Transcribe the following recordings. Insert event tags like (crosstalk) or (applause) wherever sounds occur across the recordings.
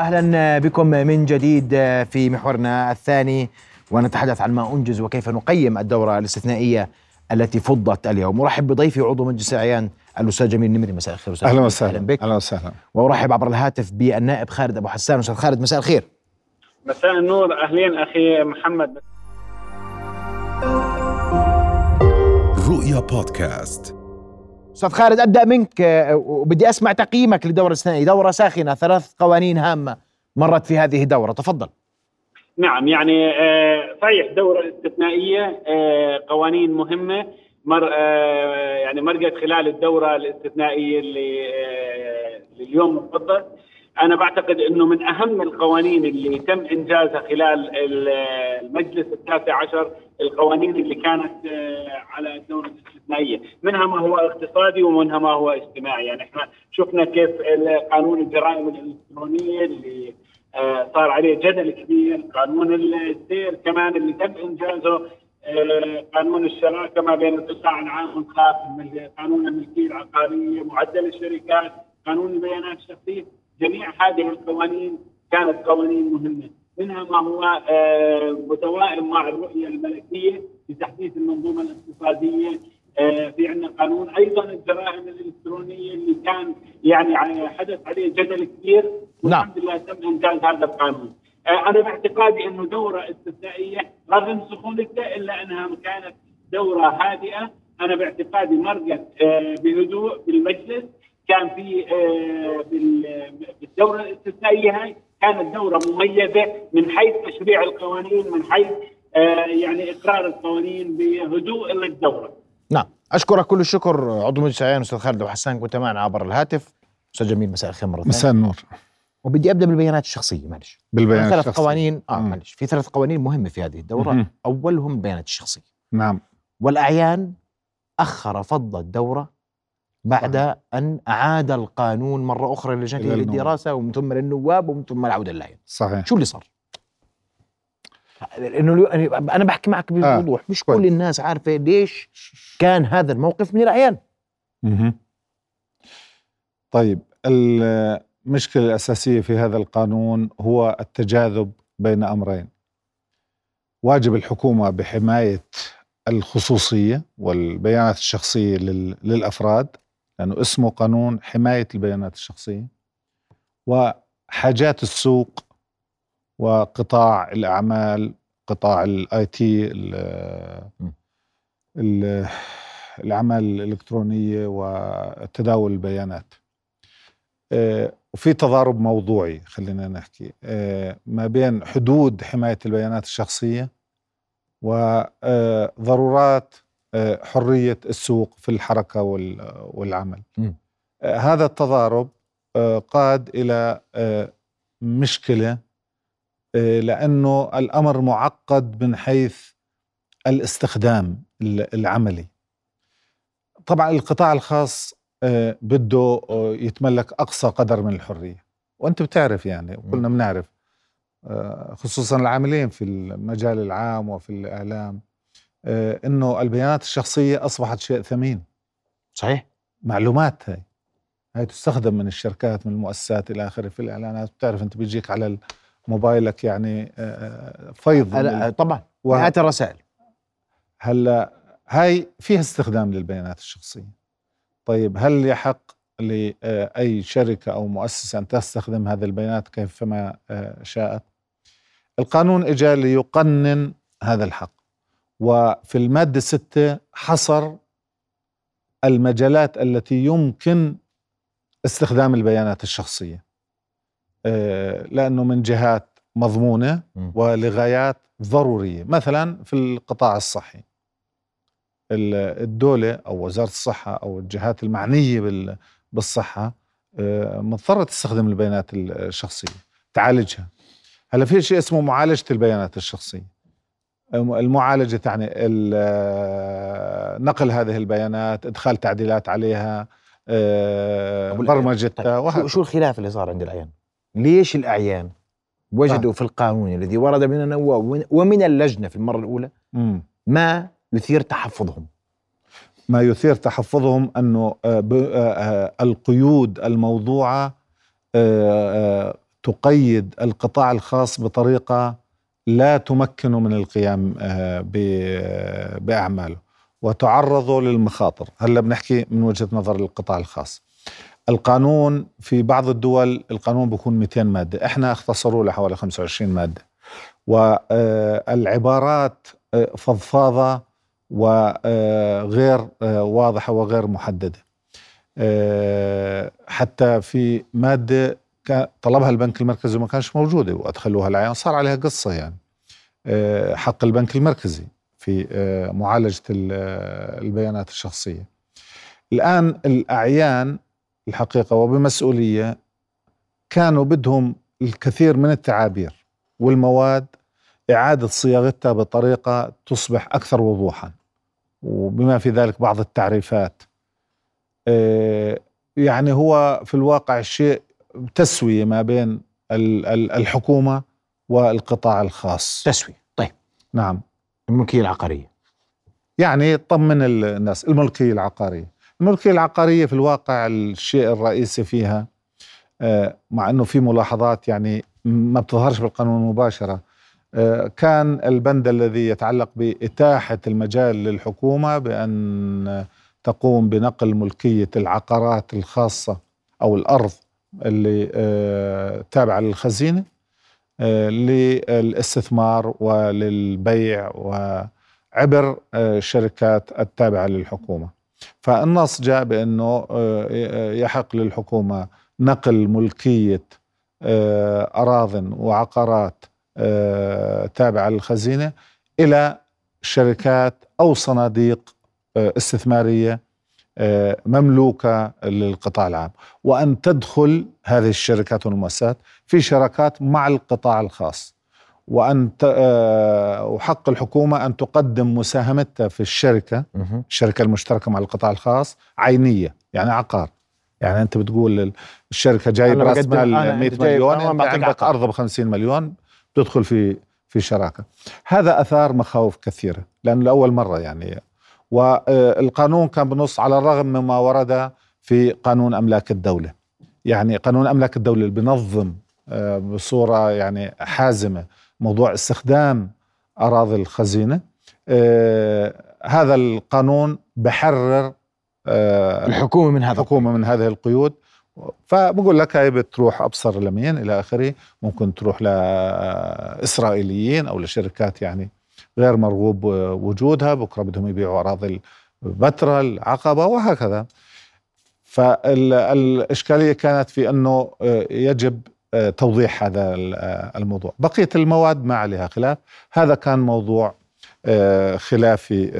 أهلا بكم من جديد في محورنا الثاني ونتحدث عن ما أنجز وكيف نقيم الدورة الاستثنائية التي فضت اليوم. أرحب بضيفي عضو مجلس الأعيان الأستاذ جميل نمري. مساء الخير أستاذ أهلا وسهلا. أهلا بك. أهلا وسهلا. وأرحب عبر الهاتف بالنائب خالد أبو حسان. أستاذ خالد مساء الخير. مساء النور. أهلين أخي محمد. رؤيا بودكاست. أستاذ خالد أبدأ منك آه، وبدي أسمع تقييمك للدوره الاستثنائيه دورة ساخنة ثلاث قوانين هامة مرت في هذه الدورة تفضل. نعم يعني آه، صحيح دورة استثنائيه آه، قوانين مهمة مر يعني مرقت خلال الدورة الاستثنائية اللي اليوم مفضل أنا بعتقد إنه من أهم القوانين اللي تم إنجازها خلال المجلس التاسع عشر القوانين اللي كانت على الدورة الاستثنائية، منها ما هو اقتصادي ومنها ما هو اجتماعي، يعني إحنا شفنا كيف قانون الجرائم الإلكترونية اللي آه، صار عليه جدل كبير، قانون السير كمان اللي تم إنجازه آه، قانون الشراكة ما بين القطاع العام والخاص، قانون الملكية العقارية، معدل الشركات، قانون البيانات الشخصية، جميع هذه القوانين كانت قوانين مهمة، منها ما هو آه، متوائم مع الرؤية الملكية لتحديث المنظومة الاقتصاديه آه، في عندنا قانون. أيضا الجرائم الإلكترونية اللي كان يعني حدث عليه جدل كبير. نعم. والحمد لله تم إنجاز هذا القانون. آه، أنا باعتقادي أنه دورة استثنائية رغم سخونتها إلا أنها كانت دورة هادئة، أنا باعتقادي مرقت بهدوء بالمجلس. كان في بالدورة الاستثنائيه هاي كانت دورة مميزة من حيث تشريع القوانين من حيث آه، يعني إقرار القوانين بهدوء للدورة. نعم. أشكرك كل الشكر عضو مجلس العيان أستاذ خالد ابو حسان كنت معنا عبر الهاتف. أستاذ جميل مساء الخير مرة ثانية. مساء النور. وبدي أبدأ بالبيانات الشخصية معلش. بالبيانات ثلاث قوانين آه معلش. في ثلاث قوانين مهمة في هذه الدورة. مم. أولهم البيانات الشخصية. نعم. والأعيان أخر فض الدورة بعد صحيح. أن أعاد القانون مرة أخرى للجنه للدراسة ومن ثم للنواب ومن ثم العودة للاعيان صحيح. شو اللي صار؟ إنه يعني أنا بحكي معك بوضوح. آه. مش كل الناس عارفة ليش كان هذا الموقف من الاعيان أها طيب المشكلة الأساسية في هذا القانون هو التجاذب بين أمرين. واجب الحكومة بحماية الخصوصية والبيانات الشخصية للأفراد لأنه اسمه قانون حماية البيانات الشخصية وحاجات السوق وقطاع الأعمال قطاع ال IT الأعمال الإلكترونية وتداول البيانات. آه، وفي تضارب موضوعي خلينا نحكي. آه، ما بين حدود حماية البيانات الشخصية وضرورات آه، حرية السوق في الحركة والعمل. هذا التضارب قاد إلى مشكلة آه، لأنه الأمر معقد من حيث الاستخدام العملي. طبعا القطاع الخاص آه، بده آه، يتملك أقصى قدر من الحرية. وأنت بتعرف يعني وكلنا بنعرف خصوصا العاملين في المجال العام وفي الإعلام. إنه البيانات الشخصية أصبحت شيء ثمين. صحيح. معلومات هاي. هاي تستخدم من الشركات من المؤسسات إلى آخره في الإعلانات. بتعرف أنت بيجيك على موبايلك يعني آه، آه، فيض طبعا. مئات الرسائل. هلا هاي فيها استخدام للبيانات الشخصية. طيب هل يحق لاي شركة أو مؤسسة أن تستخدم هذه البيانات كيفما آه، شاءت؟ القانون اجى ليقنن هذا الحق. وفي المادة 6 حصر المجالات التي يمكن استخدام البيانات الشخصية. آه، لأنه من جهات مضمونة ولغايات ضرورية. مثلا في القطاع الصحي. الدولة أو وزارة الصحة أو الجهات المعنية بالصحة آه، مضطرة تستخدم البيانات الشخصية تعالجها. هلا في شيء اسمه معالجة البيانات الشخصية. المعالجة تعني نقل هذه البيانات إدخال تعديلات عليها آه، برمجتها طيب شو الخلاف اللي صار عند العيان ليش الأعيان وجدوا آه. في القانون الذي ورد من النواب ومن اللجنة في المرة الأولى م. ما يثير تحفظهم ما يثير تحفظهم أنه آه، آه، القيود الموضوعة تقيد القطاع الخاص بطريقة لا تمكنه من القيام آه، ب- بأعماله وتعرضه للمخاطر. هلا بنحكي من وجهة نظر القطاع الخاص. القانون في بعض الدول القانون بيكون 200 مادة. إحنا اختصروه لحوالي 25 مادة. والعبارات آه، فضفاضة وغير آه، واضحة وغير محددة. آه، حتى في مادة طلبها البنك المركزي وما كانش موجودة وأدخلوها العيان صار عليها قصة يعني. آه، حق البنك المركزي في آه، معالجة ال- آه، البيانات الشخصية. الآن الأعيان الحقيقة وبمسؤولية كانوا بدهم الكثير من التعابير والمواد إعادة صياغتها بطريقة تصبح أكثر وضوحا. وبما في ذلك بعض التعريفات. آه، يعني هو في الواقع الشيء تسوية ما بين ال- ال- الحكومة والقطاع الخاص. تسوية. طيب. نعم. الملكية العقارية. يعني طمن الناس. الملكية العقارية. الملكية العقارية في الواقع الشيء الرئيسي فيها آه، مع أنه في ملاحظات يعني ما بتظهرش بالقانون مباشرة آه، كان البند الذي يتعلق بإتاحة المجال للحكومة بأن تقوم بنقل ملكية العقارات الخاصة أو الأرض اللي آه، تابعة للخزينة. للاستثمار وللبيع وعبر آه، الشركات التابعة للحكومة. فالنص جاء بأنه آه، يحق للحكومة نقل ملكية آه، أراض وعقارات آه، تابعة للخزينة إلى شركات أو صناديق آه، استثمارية آه، مملوكة للقطاع العام وأن تدخل هذه الشركات والمؤسسات في شراكات مع القطاع الخاص وأن ت- آه، وحق الحكومة أن تقدم مساهمتها في الشركة مهم. الشركة المشتركة مع القطاع الخاص عينية يعني عقار يعني أنت بتقول ال- الشركة جايب رأس مال أنا 100 أنت جايب- مليون أنت بعطيك. أرض ب 50 مليون تدخل في في شراكة هذا أثار مخاوف كثيرة لأنه لأول مرة يعني والقانون كان بنص على الرغم مما ورد في قانون أملاك الدولة. يعني قانون أملاك الدولة اللي بنظم آه، بصورة يعني حازمة موضوع استخدام أراضي الخزينة. آه، هذا القانون بحرر آه، الحكومة من هذا الحكومة من هذه القيود. فبقول لك هاي بتروح أبصر اليمين إلى آخره؟ ممكن تروح لإسرائيليين أو لشركات يعني غير مرغوب وجودها بكرة بدهم يبيعوا أراضي البتراء العقبة وهكذا. فالإشكالية كانت في آه، يجب توضيح هذا ال- الموضوع. بقية المواد ما عليها خلاف. هذا كان موضوع خلافي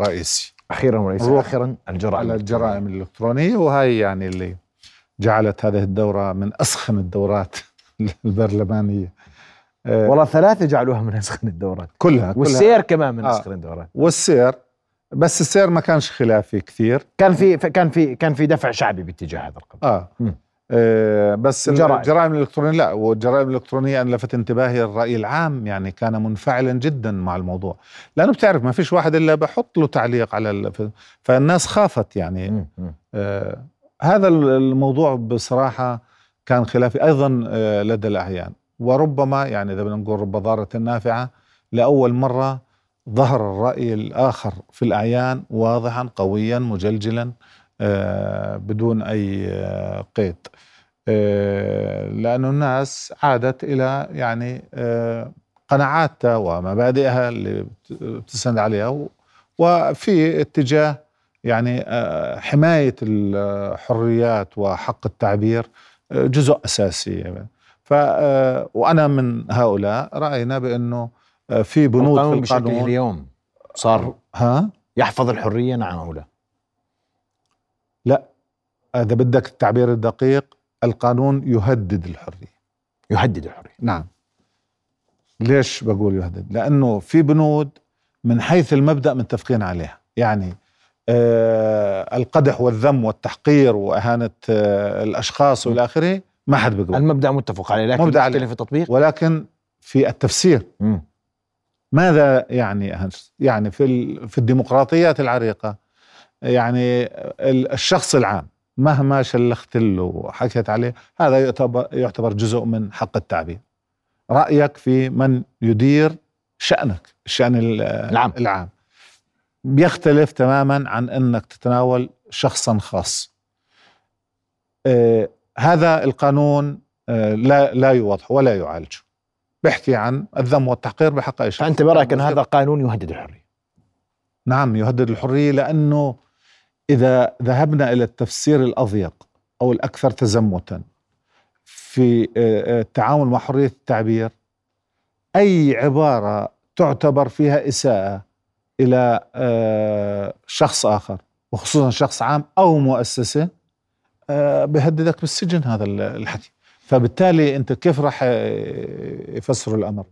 رئيسي. أخيرا وليس آخرا الجرائم على الجرائم الإلكترونية وهي يعني اللي جعلت هذه الدورة من أسخن الدورات (laughs) البرلمانية. آه، والله ثلاثة جعلوها من أسخن الدورات كلها كلها والسير كمان من آه. أسخن الدورات والسير بس السير ما كانش خلافي كثير كان في كان في كان في دفع شعبي باتجاه هذا القضية آه, مم. آه بس الجرائم. الجرائم الإلكترونية لا والجرائم الإلكترونية أن لفت انتباهي الرأي العام يعني كان منفعلا جدا مع الموضوع لأنه بتعرف ما فيش واحد إلا بحط له تعليق على ال... فالناس خافت يعني. آه، هذا الموضوع بصراحة كان خلافي أيضا آه، لدى الأعيان وربما يعني إذا بدنا نقول رب ضارة نافعة لأول مرة ظهر الرأي الآخر في الأعيان واضحا قويا مجلجلا آه، بدون أي آه، قيد. آه، لأنه الناس عادت إلى يعني قناعاتها ومبادئها اللي بت- بتستند عليها وفي اتجاه يعني حماية الحريات وحق التعبير جزء أساسي. ف آه، وأنا من هؤلاء رأينا بأنه آه، في بنود في القانون اليوم صار ها؟ يحفظ الحرية نعم أو لا لا إذا بدك التعبير الدقيق القانون يهدد الحرية. يهدد الحرية. نعم. ليش بقول يهدد؟ لأنه في بنود من حيث المبدأ متفقين عليها. يعني آه القدح والذم والتحقير وإهانة آه الأشخاص والى آخره ما حد بيقبل. المبدأ متفق عليه لكن مبدأ عليه. مختلف التطبيق ولكن في التفسير. مم. ماذا يعني؟ يعني في في الديمقراطيات العريقة؟ يعني ال- الشخص العام مهما شلخت له وحكيت عليه هذا يعتبر يعتبر جزء من حق التعبير. رأيك في من يدير شأنك الشأن العام. العام. بيختلف تماما عن إنك تتناول شخصا خاص. آه هذا القانون آه لا لا يوضح ولا يعالجه بيحكي عن الذم والتحقير بحق أي شخص. فأنت برأيك أن هذا قانون يهدد الحرية؟ نعم يهدد الحرية لأنه إذا ذهبنا إلى التفسير الأضيق أو الأكثر تزمتا في آه، آه، التعامل مع حرية التعبير أي عبارة تعتبر فيها إساءة إلى شخص آخر وخصوصا شخص عام أو مؤسسة بهددك بالسجن هذا الحكي فبالتالي أنت كيف راح يفسروا الأمر؟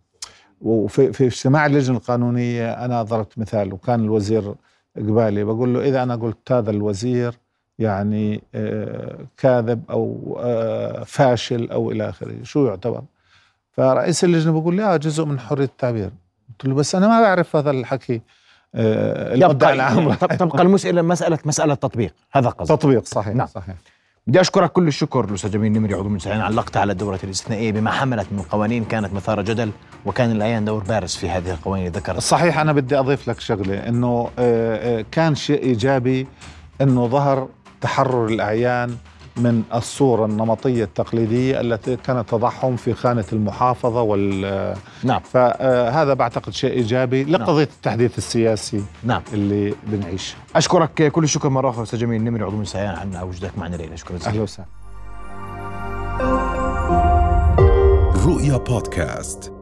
وفي في اجتماع اللجنة القانونية أنا ضربت مثال وكان الوزير قبالي بقول له إذا أنا قلت هذا الوزير يعني آه، كاذب أو آه، فاشل أو إلى آخره شو يعتبر؟ فرئيس اللجنة بقول لي آه جزء من حرية التعبير. قلت له بس أنا ما بعرف هذا الحكي آه، يبقى تبقى المسألة مسألة مسألة تطبيق هذا قصدي. تطبيق صحيح نعم. صحيح. بدي أشكرك كل الشكر الاستاذ جميل نمري عضو المنسحين علقت على الدورة الاستثنائية بما حملت من قوانين كانت مثار جدل وكان الايان دور بارز في هذه القوانين ذكرت. صحيح أنا بدي أضيف لك شغلة إنه آه، آه، كان شيء إيجابي إنه ظهر تحرر الأعيان من الصورة النمطية التقليدية التي كانت تضعهم في خانة المحافظة وال نعم. فهذا بعتقد شيء إيجابي. لقضية نعم. التحديث السياسي نعم. اللي بنعيشه أشكرك كل الشكر مرة أخرى أستاذ جميل. النمري عضو السيان عن وجودك معنا الليلة شكرا جزيلا. أهلا وسهلا. رؤيا بودكاست.